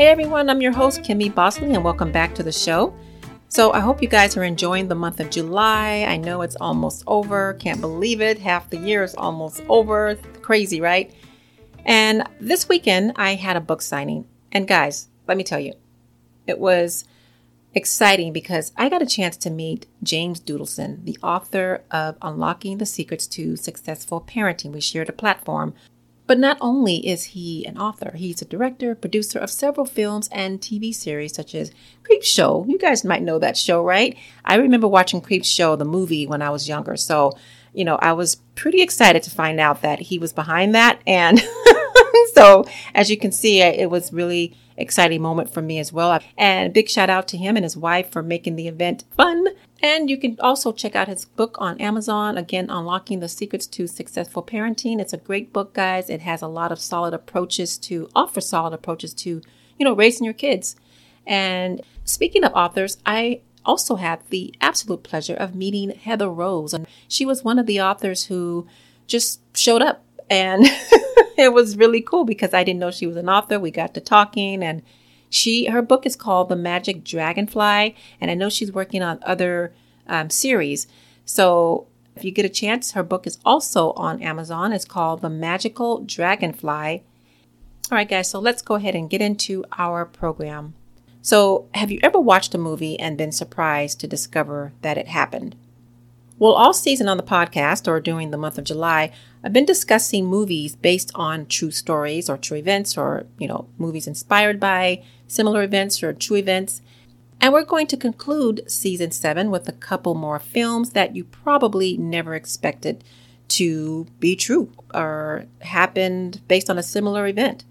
Hey everyone, I'm your host, Kimmy Bosley, and welcome back to the show. So, I hope you guys are enjoying the month of July. I know it's almost over. Can't believe it. Half the year is almost over. Crazy, right? And this weekend, I had a book signing. And guys, let me tell you, it was exciting because I got a chance to meet James Dudelson, the author of Unlocking the Secrets to Successful Parenting. We shared a platform but not only is he an author, he's a director, producer of several films and TV series such as Creepshow. You guys might know that show, right? I remember watching Creepshow, the movie, when I was younger. So, you know, I was pretty excited to find out that he was behind that. And so, as you can see, it was really exciting moment for me as well. And big shout out to him and his wife for making the event fun and you can also check out his book on Amazon, again, Unlocking the Secrets to Successful Parenting. It's a great book, guys. It has a lot of solid approaches to offer solid approaches to, you know, raising your kids. And speaking of authors, I also had the absolute pleasure of meeting Heather Rose. And she was one of the authors who just showed up. And it was really cool because I didn't know she was an author. We got to talking and she her book is called The Magic Dragonfly, and I know she's working on other um, series. So if you get a chance, her book is also on Amazon. It's called The Magical Dragonfly. All right, guys, so let's go ahead and get into our program. So, have you ever watched a movie and been surprised to discover that it happened? Well, all season on the podcast or during the month of July, I've been discussing movies based on true stories or true events or, you know, movies inspired by similar events or true events. And we're going to conclude season seven with a couple more films that you probably never expected to be true or happened based on a similar event.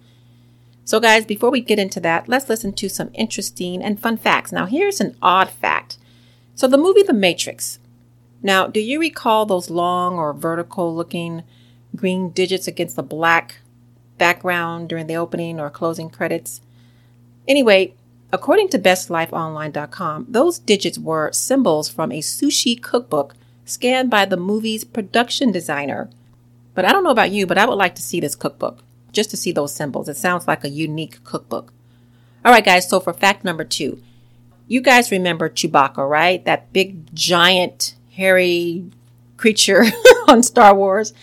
So, guys, before we get into that, let's listen to some interesting and fun facts. Now, here's an odd fact. So, the movie The Matrix now, do you recall those long or vertical looking green digits against the black background during the opening or closing credits? Anyway, according to bestlifeonline.com, those digits were symbols from a sushi cookbook scanned by the movie's production designer. But I don't know about you, but I would like to see this cookbook just to see those symbols. It sounds like a unique cookbook. All right, guys, so for fact number two, you guys remember Chewbacca, right? That big giant hairy creature on Star Wars.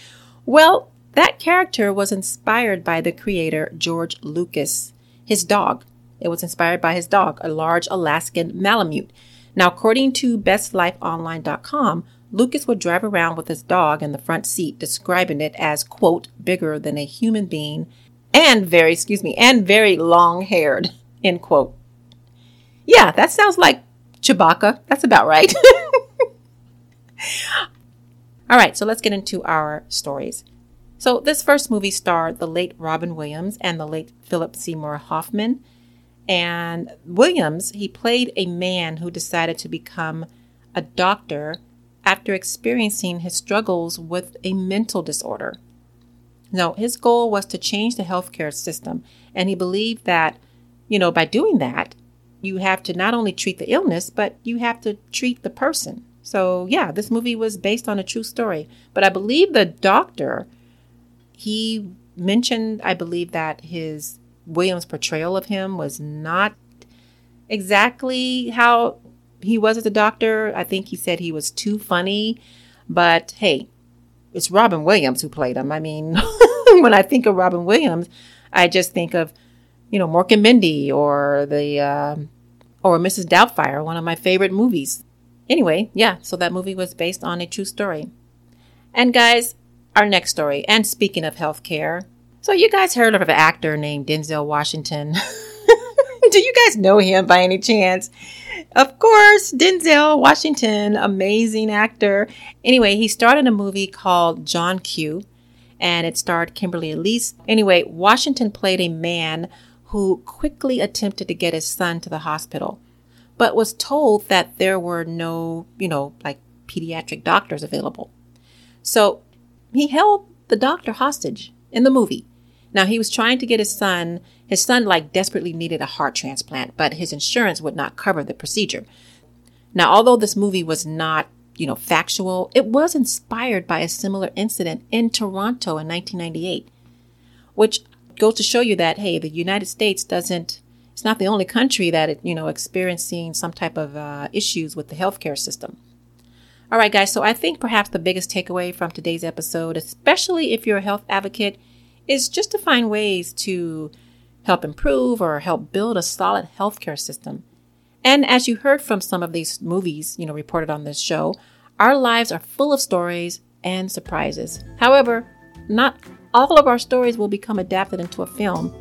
Well, that character was inspired by the creator George Lucas, his dog. It was inspired by his dog, a large Alaskan Malamute. Now, according to bestlifeonline.com, Lucas would drive around with his dog in the front seat, describing it as, quote, bigger than a human being and very, excuse me, and very long haired, end quote. Yeah, that sounds like Chewbacca. That's about right. All right, so let's get into our stories. So, this first movie starred the late Robin Williams and the late Philip Seymour Hoffman. And Williams, he played a man who decided to become a doctor after experiencing his struggles with a mental disorder. Now, his goal was to change the healthcare system, and he believed that, you know, by doing that, you have to not only treat the illness, but you have to treat the person. So, yeah, this movie was based on a true story. But I believe the doctor, he mentioned, I believe, that his Williams' portrayal of him was not exactly how he was as a doctor. I think he said he was too funny. But hey, it's Robin Williams who played him. I mean, when I think of Robin Williams, I just think of, you know, Mork and Mindy or the, uh, or Mrs. Doubtfire, one of my favorite movies. Anyway, yeah, so that movie was based on a true story. And guys, our next story, and speaking of healthcare, so you guys heard of an actor named Denzel Washington. Do you guys know him by any chance? Of course, Denzel Washington, amazing actor. Anyway, he starred in a movie called John Q, and it starred Kimberly Elise. Anyway, Washington played a man who quickly attempted to get his son to the hospital but was told that there were no, you know, like pediatric doctors available. So he held the doctor hostage in the movie. Now he was trying to get his son, his son like desperately needed a heart transplant, but his insurance would not cover the procedure. Now, although this movie was not, you know, factual, it was inspired by a similar incident in Toronto in 1998, which goes to show you that, hey, the United States doesn't it's not the only country that you know experiencing some type of uh, issues with the healthcare system. All right, guys. So I think perhaps the biggest takeaway from today's episode, especially if you're a health advocate, is just to find ways to help improve or help build a solid healthcare system. And as you heard from some of these movies, you know, reported on this show, our lives are full of stories and surprises. However, not all of our stories will become adapted into a film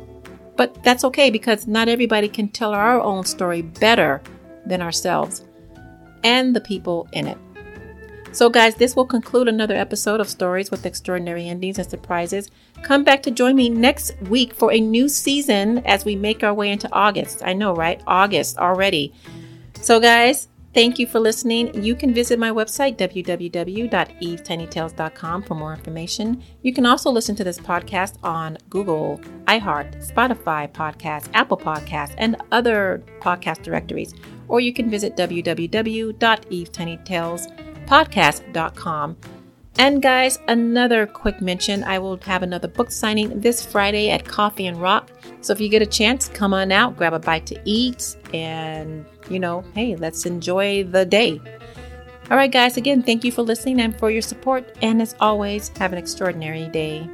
but that's okay because not everybody can tell our own story better than ourselves and the people in it. So, guys, this will conclude another episode of Stories with Extraordinary Endings and Surprises. Come back to join me next week for a new season as we make our way into August. I know, right? August already. So, guys, Thank you for listening. You can visit my website, www.evestinytales.com, for more information. You can also listen to this podcast on Google, iHeart, Spotify Podcast, Apple Podcast, and other podcast directories. Or you can visit www.evestinytalespodcast.com. And guys, another quick mention I will have another book signing this Friday at Coffee and Rock. So if you get a chance, come on out, grab a bite to eat, and you know, hey, let's enjoy the day. All right, guys, again, thank you for listening and for your support. And as always, have an extraordinary day.